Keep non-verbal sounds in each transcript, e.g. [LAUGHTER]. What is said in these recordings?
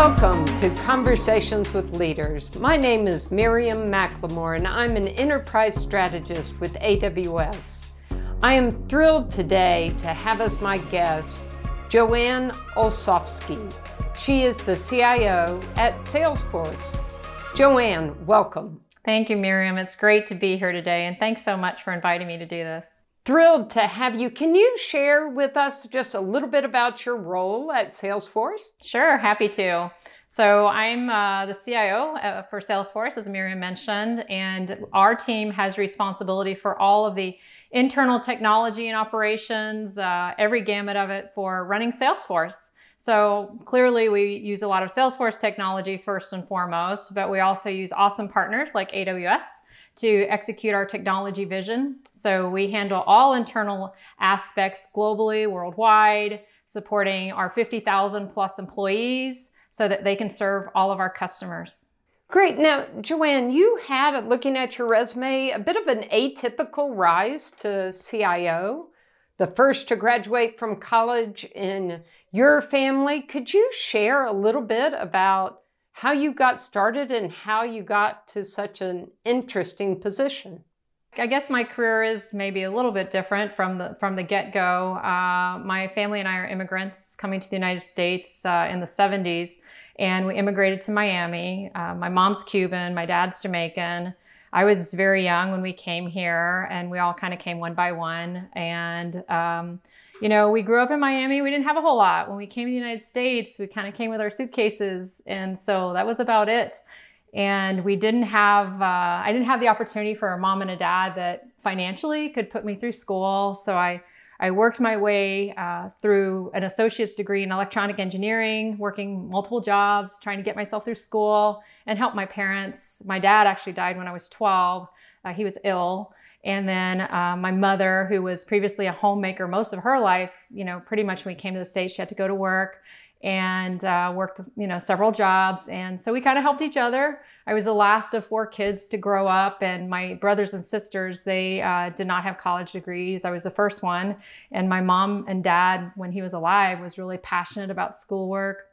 Welcome to Conversations with Leaders. My name is Miriam McLemore, and I'm an enterprise strategist with AWS. I am thrilled today to have as my guest Joanne Olsovsky. She is the CIO at Salesforce. Joanne, welcome. Thank you, Miriam. It's great to be here today, and thanks so much for inviting me to do this. Thrilled to have you. Can you share with us just a little bit about your role at Salesforce? Sure, happy to. So, I'm uh, the CIO uh, for Salesforce, as Miriam mentioned, and our team has responsibility for all of the internal technology and operations, uh, every gamut of it for running Salesforce. So, clearly, we use a lot of Salesforce technology first and foremost, but we also use awesome partners like AWS to execute our technology vision. So we handle all internal aspects globally, worldwide, supporting our 50,000 plus employees so that they can serve all of our customers. Great. Now, Joanne, you had, looking at your resume, a bit of an atypical rise to CIO, the first to graduate from college in your family. Could you share a little bit about how you got started and how you got to such an interesting position. I guess my career is maybe a little bit different from the from the get go. Uh, my family and I are immigrants coming to the United States uh, in the 70s, and we immigrated to Miami. Uh, my mom's Cuban, my dad's Jamaican. I was very young when we came here, and we all kind of came one by one. And um, you know, we grew up in Miami. We didn't have a whole lot. When we came to the United States, we kind of came with our suitcases. And so that was about it. And we didn't have, uh, I didn't have the opportunity for a mom and a dad that financially could put me through school. So I, I worked my way uh, through an associate's degree in electronic engineering, working multiple jobs, trying to get myself through school and help my parents. My dad actually died when I was 12. Uh, he was ill. And then uh, my mother, who was previously a homemaker most of her life, you know, pretty much when we came to the States, she had to go to work and uh, worked, you know, several jobs. And so we kind of helped each other. I was the last of four kids to grow up, and my brothers and sisters, they uh, did not have college degrees. I was the first one. And my mom and dad, when he was alive, was really passionate about schoolwork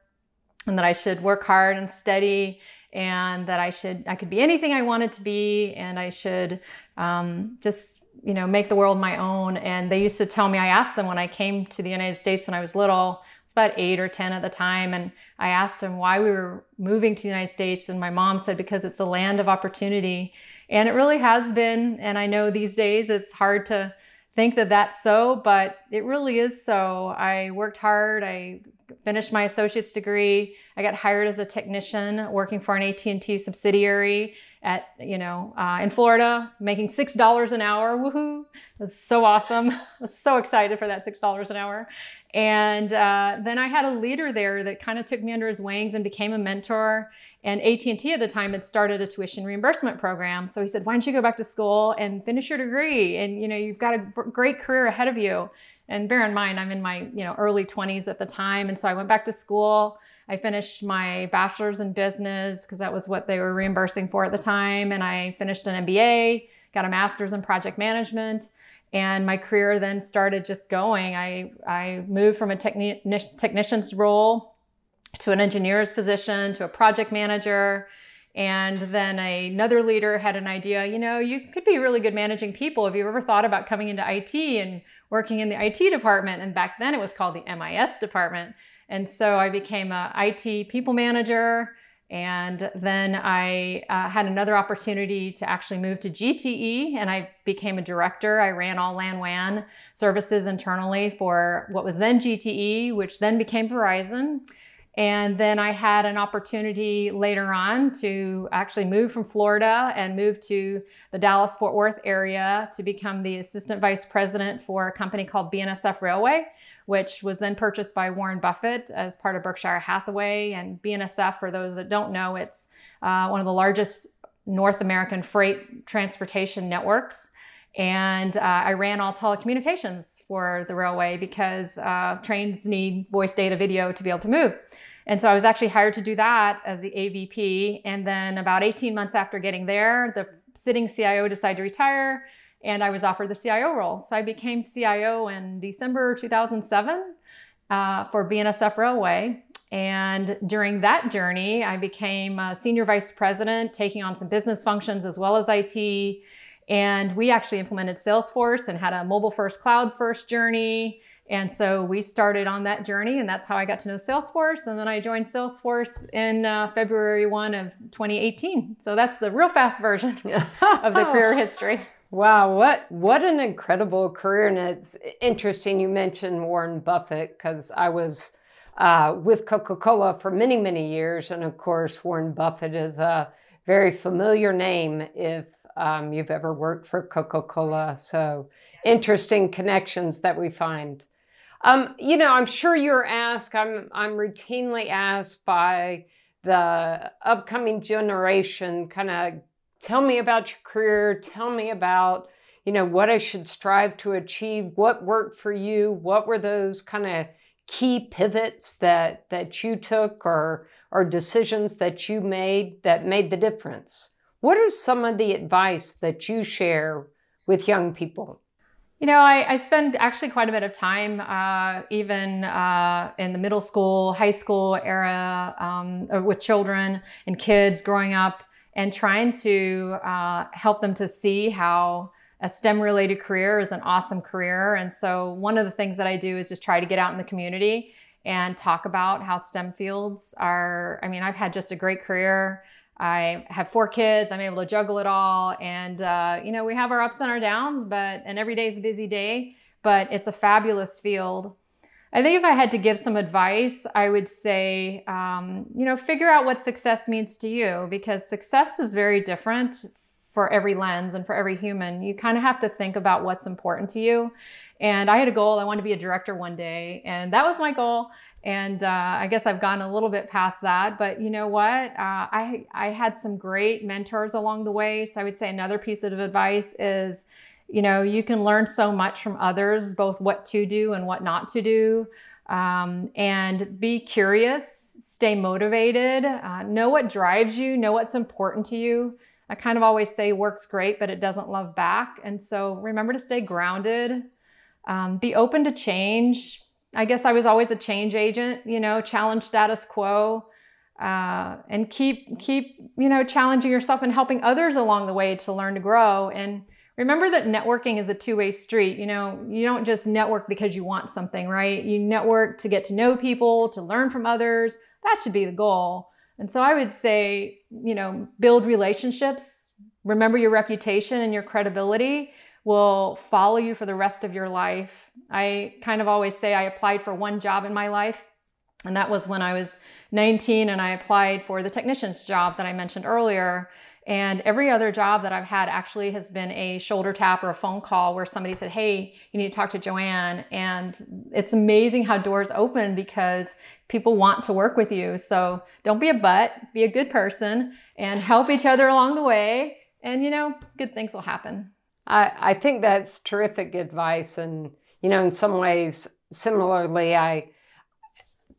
and that I should work hard and study and that I should I could be anything I wanted to be and I should um, just you know make the world my own. And they used to tell me I asked them when I came to the United States when I was little I was about eight or ten at the time and I asked them why we were moving to the United States and my mom said because it's a land of opportunity. And it really has been and I know these days it's hard to think that that's so but it really is so. I worked hard I finished my associate's degree. I got hired as a technician working for an AT&T subsidiary at, you know, uh, in Florida, making $6 an hour. Woohoo. It was so awesome. [LAUGHS] I was so excited for that $6 an hour. And uh, then I had a leader there that kind of took me under his wings and became a mentor. And AT&T at the time had started a tuition reimbursement program. So he said, why don't you go back to school and finish your degree? And, you know, you've got a great career ahead of you. And bear in mind, I'm in my you know early 20s at the time, and so I went back to school. I finished my bachelor's in business because that was what they were reimbursing for at the time, and I finished an MBA, got a master's in project management, and my career then started just going. I I moved from a techni- technician's role to an engineer's position to a project manager and then another leader had an idea, you know, you could be really good managing people. Have you ever thought about coming into IT and working in the IT department? And back then it was called the MIS department. And so I became a IT people manager. And then I uh, had another opportunity to actually move to GTE and I became a director. I ran all LAN WAN services internally for what was then GTE, which then became Verizon. And then I had an opportunity later on to actually move from Florida and move to the Dallas Fort Worth area to become the assistant vice president for a company called BNSF Railway, which was then purchased by Warren Buffett as part of Berkshire Hathaway. And BNSF, for those that don't know, it's uh, one of the largest North American freight transportation networks. And uh, I ran all telecommunications for the railway because uh, trains need voice data video to be able to move. And so I was actually hired to do that as the AVP. And then about 18 months after getting there, the sitting CIO decided to retire and I was offered the CIO role. So I became CIO in December 2007. uh, for BNSF Railway. And during that journey, I became senior vice president, taking on some business functions as well as IT. And we actually implemented Salesforce and had a mobile first, cloud first journey. And so we started on that journey, and that's how I got to know Salesforce. And then I joined Salesforce in uh, February 1 of 2018. So that's the real fast version [LAUGHS] of the career history. Wow, what what an incredible career! And it's interesting you mentioned Warren Buffett because I was uh, with Coca Cola for many many years, and of course Warren Buffett is a very familiar name if um, you've ever worked for Coca Cola. So interesting connections that we find. Um, you know, I'm sure you're asked. I'm I'm routinely asked by the upcoming generation, kind of tell me about your career. Tell me about you know what I should strive to achieve. What worked for you? What were those kind of key pivots that that you took or or decisions that you made that made the difference? What is some of the advice that you share with young people? You know, I, I spend actually quite a bit of time, uh, even uh, in the middle school, high school era, um, uh, with children and kids growing up, and trying to uh, help them to see how a STEM related career is an awesome career. And so, one of the things that I do is just try to get out in the community and talk about how STEM fields are. I mean, I've had just a great career. I have four kids. I'm able to juggle it all. And, uh, you know, we have our ups and our downs, but, and every day is a busy day, but it's a fabulous field. I think if I had to give some advice, I would say, um, you know, figure out what success means to you because success is very different for every lens and for every human. You kind of have to think about what's important to you. And I had a goal. I wanted to be a director one day, and that was my goal. And uh, I guess I've gone a little bit past that. But you know what? Uh, I I had some great mentors along the way. So I would say another piece of advice is, you know, you can learn so much from others, both what to do and what not to do. Um, and be curious, stay motivated, uh, know what drives you, know what's important to you. I kind of always say work's great, but it doesn't love back. And so remember to stay grounded, um, be open to change. I guess I was always a change agent, you know, challenge status quo. Uh, and keep keep you know challenging yourself and helping others along the way to learn to grow and remember that networking is a two-way street you know you don't just network because you want something right you network to get to know people to learn from others that should be the goal and so I would say, you know, build relationships, remember your reputation and your credibility will follow you for the rest of your life. I kind of always say I applied for one job in my life, and that was when I was 19 and I applied for the technician's job that I mentioned earlier. And every other job that I've had actually has been a shoulder tap or a phone call where somebody said, Hey, you need to talk to Joanne. And it's amazing how doors open because people want to work with you. So don't be a butt, be a good person and help each other along the way. And, you know, good things will happen. I, I think that's terrific advice. And, you know, in some ways, similarly, I,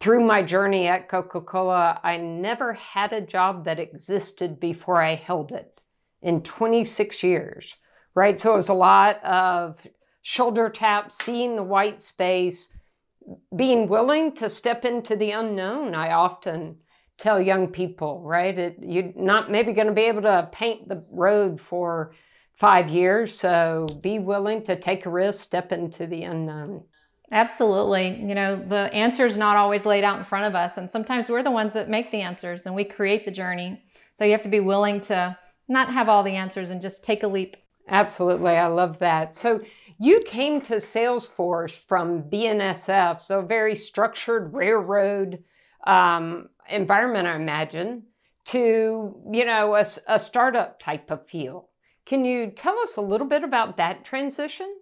through my journey at Coca Cola, I never had a job that existed before I held it in 26 years, right? So it was a lot of shoulder taps, seeing the white space, being willing to step into the unknown. I often tell young people, right? It, you're not maybe going to be able to paint the road for five years, so be willing to take a risk, step into the unknown. Absolutely. You know, the answer is not always laid out in front of us. And sometimes we're the ones that make the answers and we create the journey. So you have to be willing to not have all the answers and just take a leap. Absolutely. I love that. So you came to Salesforce from BNSF, so very structured railroad um, environment, I imagine, to, you know, a, a startup type of feel. Can you tell us a little bit about that transition?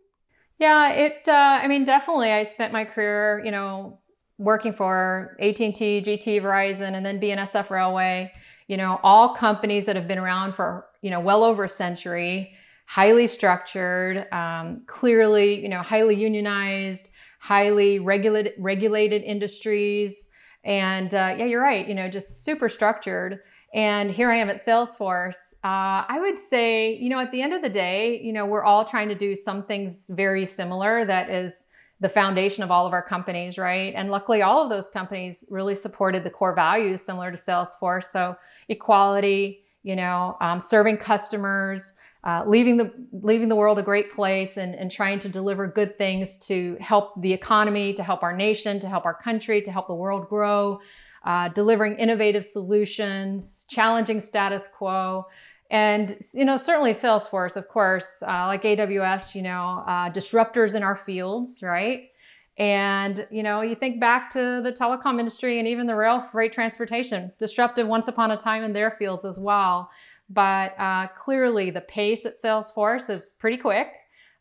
Yeah, it. Uh, I mean, definitely. I spent my career, you know, working for AT and T, GT, Verizon, and then BNSF Railway. You know, all companies that have been around for you know well over a century, highly structured, um, clearly you know highly unionized, highly regulated regulated industries. And uh, yeah, you're right. You know, just super structured. And here I am at Salesforce. Uh, I would say, you know, at the end of the day, you know, we're all trying to do some things very similar that is the foundation of all of our companies, right? And luckily, all of those companies really supported the core values similar to Salesforce. So equality, you know, um, serving customers, uh, leaving the leaving the world a great place, and, and trying to deliver good things to help the economy, to help our nation, to help our country, to help the world grow. Uh, delivering innovative solutions, challenging status quo. And, you know, certainly Salesforce, of course, uh, like AWS, you know, uh, disruptors in our fields, right? And, you know, you think back to the telecom industry and even the rail freight transportation, disruptive once upon a time in their fields as well. But uh, clearly, the pace at Salesforce is pretty quick.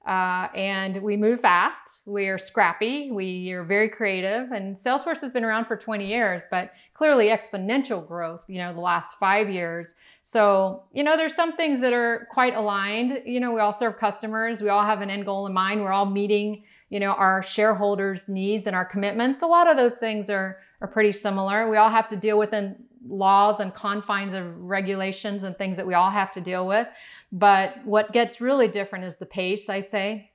Uh, and we move fast. We are scrappy. We are very creative. And Salesforce has been around for 20 years, but clearly exponential growth, you know, the last five years. So, you know, there's some things that are quite aligned. You know, we all serve customers. We all have an end goal in mind. We're all meeting, you know, our shareholders' needs and our commitments. A lot of those things are, are pretty similar. We all have to deal with in, laws and confines of regulations and things that we all have to deal with. But what gets really different is the pace, I say,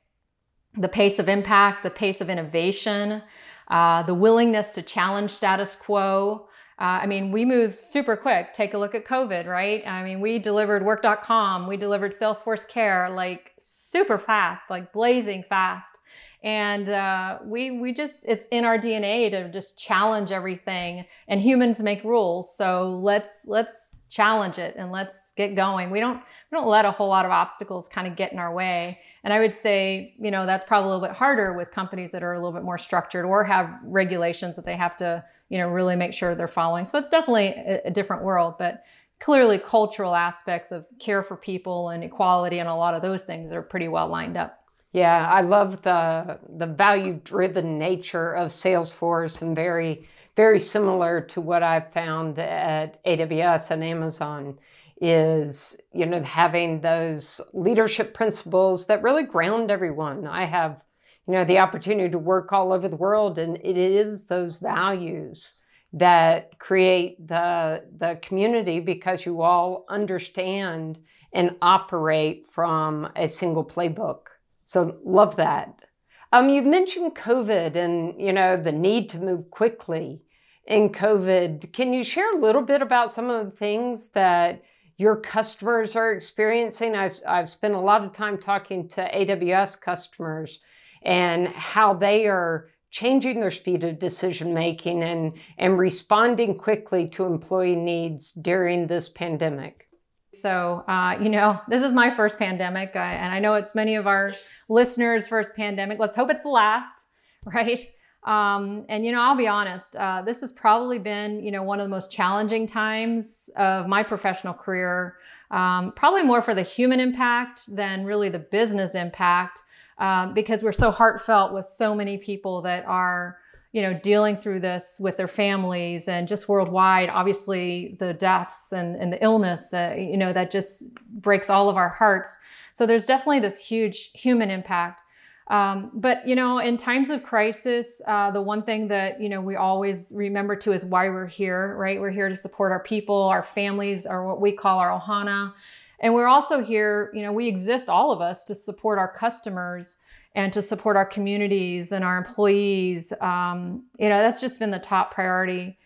the pace of impact, the pace of innovation, uh, the willingness to challenge status quo. Uh, I mean, we moved super quick. Take a look at COVID, right? I mean, we delivered work.com, we delivered Salesforce Care like super fast, like blazing fast and uh, we we just it's in our dna to just challenge everything and humans make rules. So let's let's challenge it and let's get going. We don't we don't let a whole lot of obstacles kind of get in our way. And i would say you know that's probably a little bit harder with companies that are a little bit more structured or have regulations that they have to you know really make sure they're following. So it's definitely a, a different world but clearly cultural aspects of care for people and equality and a lot of those things are pretty well lined up yeah, I love the the value driven nature of Salesforce and very very similar to what I've found at AWS and Amazon is you know having those leadership principles that really ground everyone. I have you know the opportunity to work all over the world and it is those values that create the the community because you all understand and operate from a single playbook so love that. Um, you mentioned COVID and you know the need to move quickly in COVID. Can you share a little bit about some of the things that your customers are experiencing? I've I've spent a lot of time talking to AWS customers and how they are changing their speed of decision making and and responding quickly to employee needs during this pandemic. So, uh, you know, this is my first pandemic, I, and I know it's many of our listeners' first pandemic. Let's hope it's the last, [LAUGHS] right? Um, and you know, I'll be honest. Uh, this has probably been, you know, one of the most challenging times of my professional career. Um, probably more for the human impact than really the business impact, uh, because we're so heartfelt with so many people that are, you know, dealing through this with their families and just worldwide. Obviously, the deaths and, and the illness, uh, you know, that just breaks all of our hearts. So there's definitely this huge human impact. Um, but you know, in times of crisis, uh, the one thing that you know we always remember to is why we're here, right? We're here to support our people, our families, or what we call our ohana, and we're also here. You know, we exist, all of us, to support our customers and to support our communities and our employees. Um, you know, that's just been the top priority.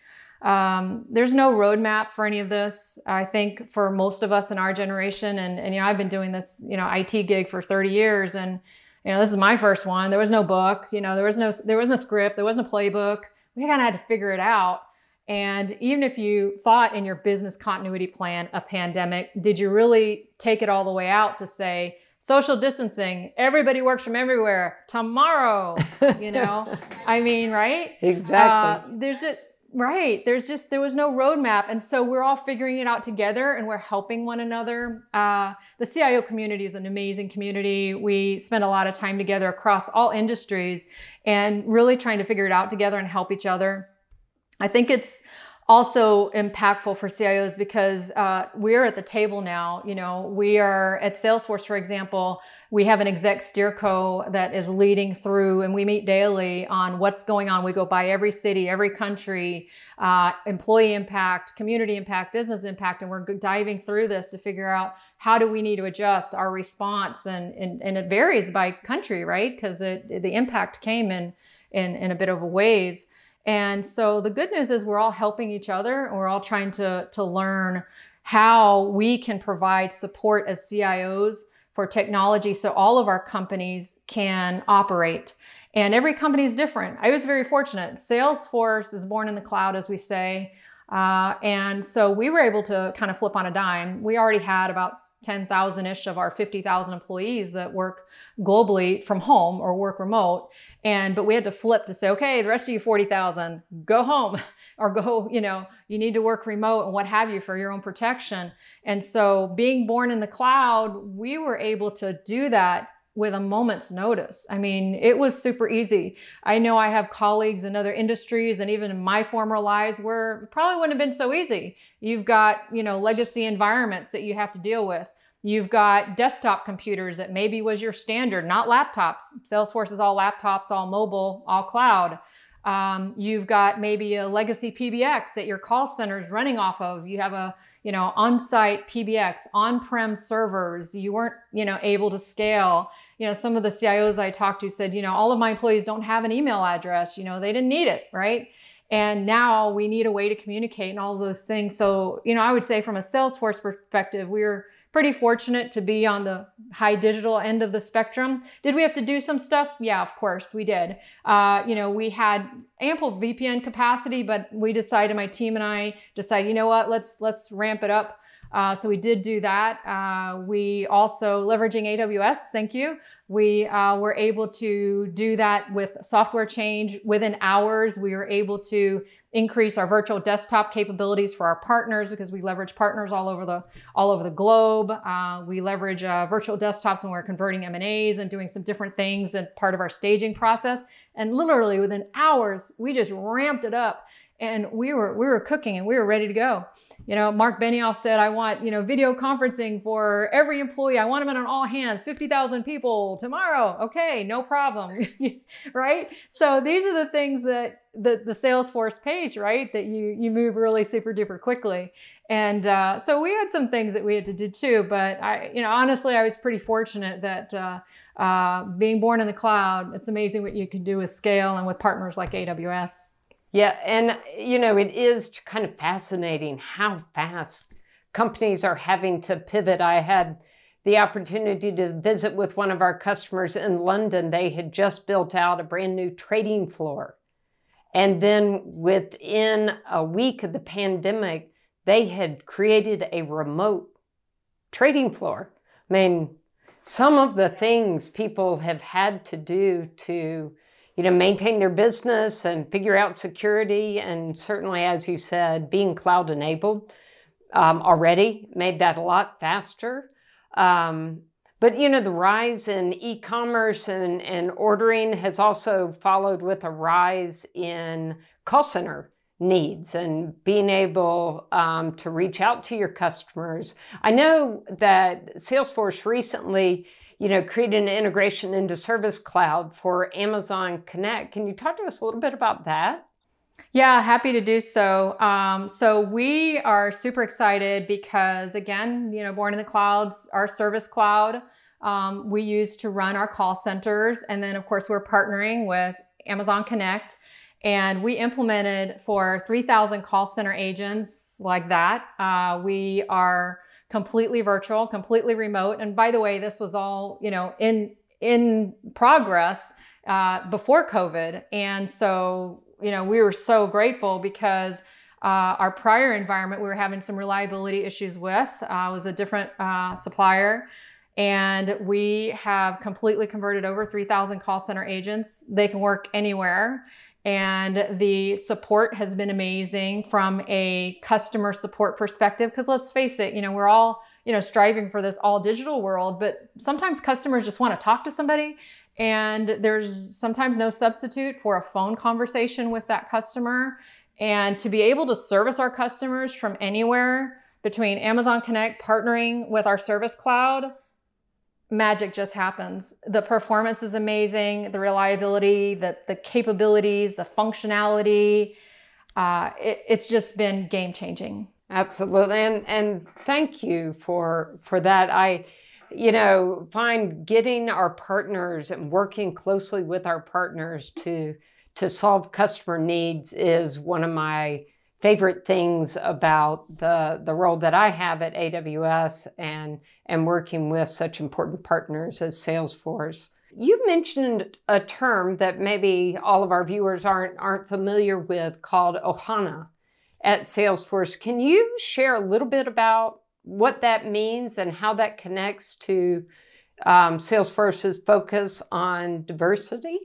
Um, there's no roadmap for any of this. I think for most of us in our generation, and, and you know, I've been doing this, you know, IT gig for 30 years, and you know, this is my first one. There was no book, you know, there was no there wasn't a script, there wasn't a playbook. We kind of had to figure it out. And even if you thought in your business continuity plan a pandemic, did you really take it all the way out to say social distancing, everybody works from everywhere tomorrow? [LAUGHS] You know, I mean, right? Exactly. Uh, there's a Right. There's just, there was no roadmap. And so we're all figuring it out together and we're helping one another. Uh, the CIO community is an amazing community. We spend a lot of time together across all industries and really trying to figure it out together and help each other. I think it's also impactful for CIOs because uh, we're at the table now. You know, we are at Salesforce, for example, we have an exec steerco that is leading through, and we meet daily on what's going on. We go by every city, every country, uh, employee impact, community impact, business impact, and we're diving through this to figure out how do we need to adjust our response? And, and, and it varies by country, right? Because the impact came in, in, in a bit of a waves. And so the good news is we're all helping each other we're all trying to, to learn how we can provide support as CIOs for technology so all of our companies can operate. And every company is different. I was very fortunate. Salesforce is born in the cloud, as we say. Uh, and so we were able to kind of flip on a dime. We already had about 10,000 ish of our 50,000 employees that work globally from home or work remote. And, but we had to flip to say, okay, the rest of you 40,000, go home [LAUGHS] or go, you know, you need to work remote and what have you for your own protection. And so being born in the cloud, we were able to do that with a moment's notice. I mean, it was super easy. I know I have colleagues in other industries and even in my former lives where probably wouldn't have been so easy. You've got, you know, legacy environments that you have to deal with. You've got desktop computers that maybe was your standard, not laptops. Salesforce is all laptops, all mobile, all cloud. Um, you've got maybe a legacy PBX that your call center is running off of. You have a you know on-site PBX, on-prem servers. You weren't you know able to scale. You know some of the CIOs I talked to said you know all of my employees don't have an email address. You know they didn't need it, right? And now we need a way to communicate and all those things. So you know I would say from a Salesforce perspective, we're pretty fortunate to be on the high digital end of the spectrum. Did we have to do some stuff? Yeah, of course we did. Uh, you know, we had ample VPN capacity, but we decided, my team and I decided, you know what, let's let's ramp it up. Uh, so we did do that. Uh, we also leveraging AWS. Thank you. We uh, were able to do that with software change within hours. We were able to increase our virtual desktop capabilities for our partners because we leverage partners all over the all over the globe. Uh, we leverage uh, virtual desktops when we're converting M and A's and doing some different things and part of our staging process. And literally within hours, we just ramped it up and we were we were cooking and we were ready to go. You know, Marc Benioff said, "I want you know video conferencing for every employee. I want them on all hands, fifty thousand people tomorrow. Okay, no problem, [LAUGHS] right? So these are the things that the the Salesforce pays, right? That you you move really super duper quickly. And uh, so we had some things that we had to do too. But I, you know, honestly, I was pretty fortunate that uh, uh, being born in the cloud, it's amazing what you can do with scale and with partners like AWS. Yeah, and you know, it is kind of fascinating how fast companies are having to pivot. I had the opportunity to visit with one of our customers in London. They had just built out a brand new trading floor. And then within a week of the pandemic, they had created a remote trading floor. I mean, some of the things people have had to do to you know, maintain their business and figure out security. And certainly, as you said, being cloud enabled um, already made that a lot faster. Um, but you know, the rise in e-commerce and, and ordering has also followed with a rise in call center needs and being able um, to reach out to your customers. I know that Salesforce recently you know, create an integration into Service Cloud for Amazon Connect. Can you talk to us a little bit about that? Yeah, happy to do so. Um, so we are super excited because, again, you know, born in the clouds, our Service Cloud um, we use to run our call centers, and then of course we're partnering with Amazon Connect. And we implemented for 3,000 call center agents like that. Uh, we are completely virtual, completely remote. And by the way, this was all, you know, in in progress uh, before COVID. And so, you know, we were so grateful because uh, our prior environment we were having some reliability issues with uh, was a different uh, supplier. And we have completely converted over 3,000 call center agents. They can work anywhere and the support has been amazing from a customer support perspective. Because let's face it you know we're all you know striving for this all digital world but sometimes customers just want to talk to somebody. And there's sometimes no substitute for a phone conversation with that customer. And to be able to service our customers from anywhere between Amazon Connect partnering with our service cloud magic just happens. The performance is amazing, the reliability, the, the capabilities, the functionality. Uh, it, it's just been game changing. Absolutely. And and thank you for for that. I you know, find getting our partners and working closely with our partners to to solve customer needs is one of my favorite things about the the role that I have at AWS and and working with such important partners as Salesforce. You mentioned a term that maybe all of our viewers aren't aren't familiar with called Ohana at Salesforce. Can you share a little bit about what that means and how that connects to um, Salesforce's focus on diversity?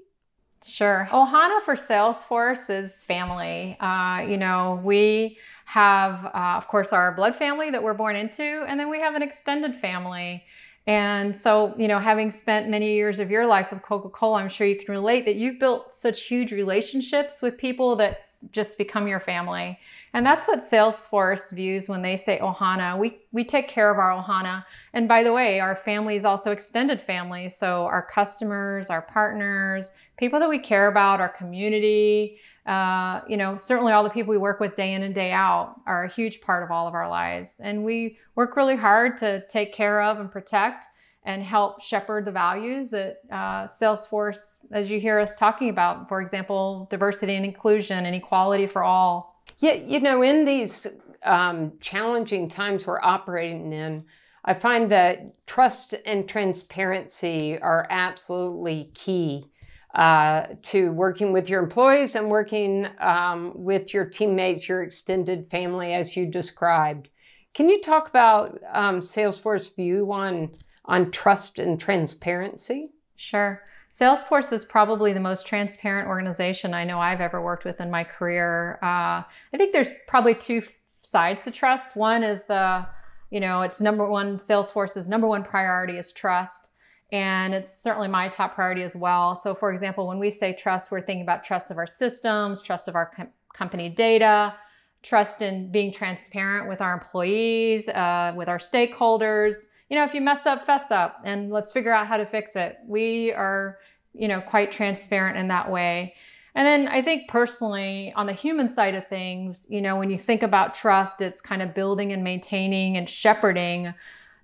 Sure. Ohana for Salesforce is family. Uh, you know, we have, uh, of course, our blood family that we're born into, and then we have an extended family. And so, you know, having spent many years of your life with Coca Cola, I'm sure you can relate that you've built such huge relationships with people that just become your family. And that's what Salesforce views when they say Ohana. We we take care of our Ohana. And by the way, our family is also extended family. So our customers, our partners, people that we care about, our community, uh, you know, certainly all the people we work with day in and day out are a huge part of all of our lives. And we work really hard to take care of and protect and help shepherd the values that uh, Salesforce, as you hear us talking about, for example, diversity and inclusion and equality for all. Yeah, you know, in these um, challenging times we're operating in, I find that trust and transparency are absolutely key uh, to working with your employees and working um, with your teammates, your extended family, as you described. Can you talk about um, Salesforce view on on trust and transparency? Sure. Salesforce is probably the most transparent organization I know I've ever worked with in my career. Uh, I think there's probably two sides to trust. One is the, you know, it's number one, Salesforce's number one priority is trust. And it's certainly my top priority as well. So, for example, when we say trust, we're thinking about trust of our systems, trust of our com- company data, trust in being transparent with our employees, uh, with our stakeholders you know, if you mess up, fess up and let's figure out how to fix it. We are, you know, quite transparent in that way. And then I think personally, on the human side of things, you know, when you think about trust, it's kind of building and maintaining and shepherding,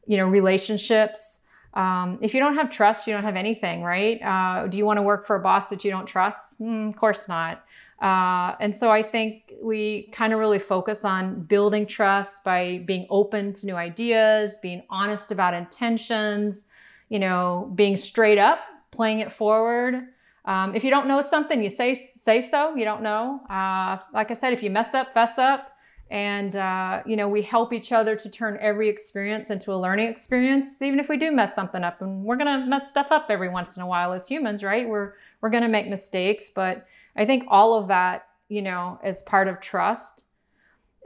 you know, relationships. Um, if you don't have trust, you don't have anything, right? Uh, do you want to work for a boss that you don't trust? Mm, of course not. Uh, and so I think we kind of really focus on building trust by being open to new ideas, being honest about intentions, you know, being straight up, playing it forward. Um, if you don't know something, you say say so. You don't know. Uh, like I said, if you mess up, fess up. And uh, you know, we help each other to turn every experience into a learning experience, even if we do mess something up. And we're gonna mess stuff up every once in a while as humans, right? We're we're gonna make mistakes, but I think all of that, you know, is part of trust.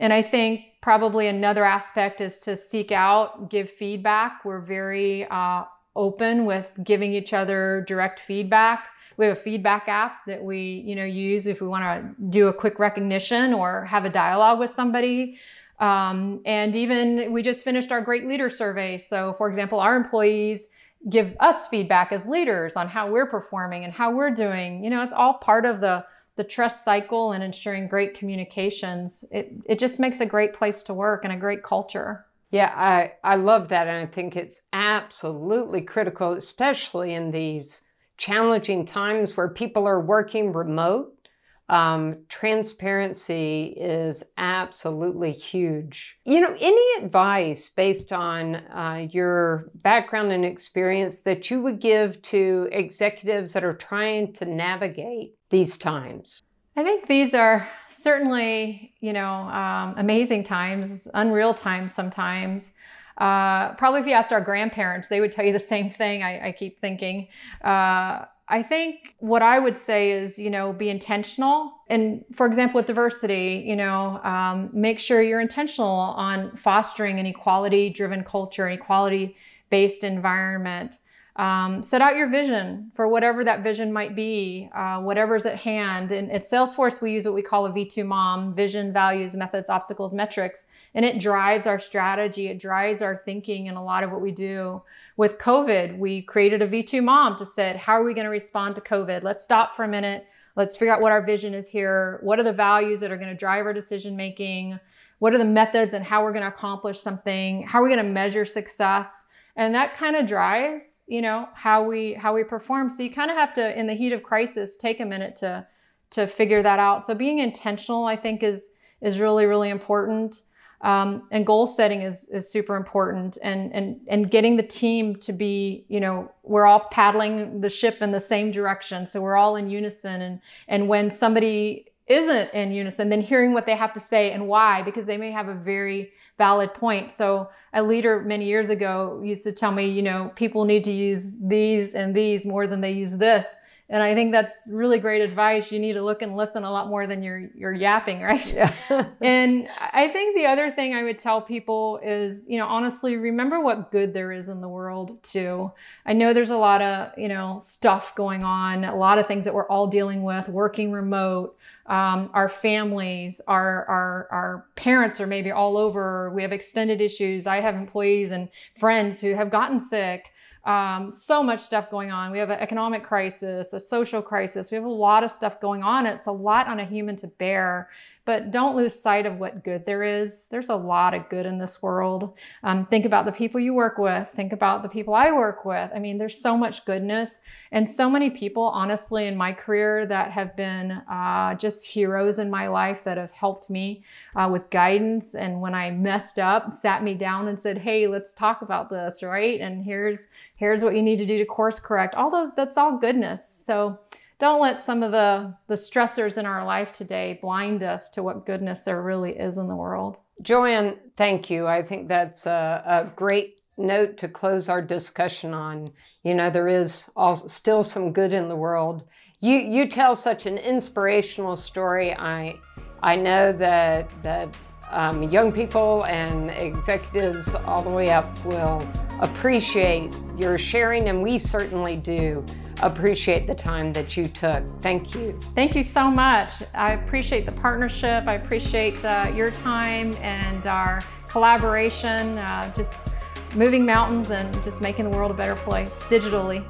And I think probably another aspect is to seek out, give feedback. We're very uh, open with giving each other direct feedback. We have a feedback app that we, you know, use if we want to do a quick recognition or have a dialogue with somebody. Um, and even we just finished our great leader survey. So, for example, our employees give us feedback as leaders on how we're performing and how we're doing. You know, it's all part of the the trust cycle and ensuring great communications. It it just makes a great place to work and a great culture. Yeah, I, I love that. And I think it's absolutely critical, especially in these challenging times where people are working remote um, transparency is absolutely huge. You know, any advice based on uh, your background and experience that you would give to executives that are trying to navigate these times? I think these are certainly, you know, um, amazing times, unreal times sometimes. Uh, probably if you asked our grandparents, they would tell you the same thing. I, I keep thinking. Uh, I think what I would say is, you know, be intentional. And for example, with diversity, you know, um, make sure you're intentional on fostering an equality driven culture, an equality based environment. Um, set out your vision for whatever that vision might be, uh, whatever's at hand. And at Salesforce, we use what we call a V2 MOM vision, values, methods, obstacles, metrics. And it drives our strategy, it drives our thinking in a lot of what we do. With COVID, we created a V2 MOM to say, how are we going to respond to COVID? Let's stop for a minute. Let's figure out what our vision is here. What are the values that are going to drive our decision making? what are the methods and how we're going to accomplish something how are we going to measure success and that kind of drives you know how we how we perform. So you kind of have to in the heat of crisis take a minute to to figure that out. So being intentional i think is is really really important. Um, and goal setting is is super important. And and and getting the team to be you know we're all paddling the ship in the same direction. So we're all in unison. And and when somebody isn't in unison, then hearing what they have to say and why, because they may have a very valid point. So, a leader many years ago used to tell me, you know, people need to use these and these more than they use this. And I think that's really great advice. You need to look and listen a lot more than you're you're yapping, [LAUGHS] right? Yeah. and I think the other thing I would tell people is, you know, honestly, remember what good there is in the world too. I know there's a lot of, you know, stuff going on, a lot of things that we're all dealing with, working remote, um, our families, our, our our parents are maybe all over. We have extended issues. I have employees and friends who have gotten sick um, so much stuff going on. We have an economic crisis, a social crisis. We have a lot of stuff going on. It's a lot on a human to bear. But don't lose sight of what good there is. There's a lot of good in this world. Um, think about the people you work with. Think about the people I work with. I mean, there's so much goodness and so many people, honestly, in my career that have been uh, just heroes in my life that have helped me uh, with guidance. And when I messed up, sat me down and said, "Hey, let's talk about this, right? And here's here's what you need to do to course correct." All those that's all goodness. So don't let some of the, the stressors in our life today blind us to what goodness there really is in the world. Joanne, thank you. I think that's a, a great note to close our discussion on. You know, there is all, still some good in the world. You you tell such an inspirational story. I I know that that um, young people and executives all the way up will appreciate your sharing, and we certainly do appreciate the time that you took. Thank you. Thank you so much. I appreciate the partnership. I appreciate the, your time and our collaboration, uh, just moving mountains and just making the world a better place digitally.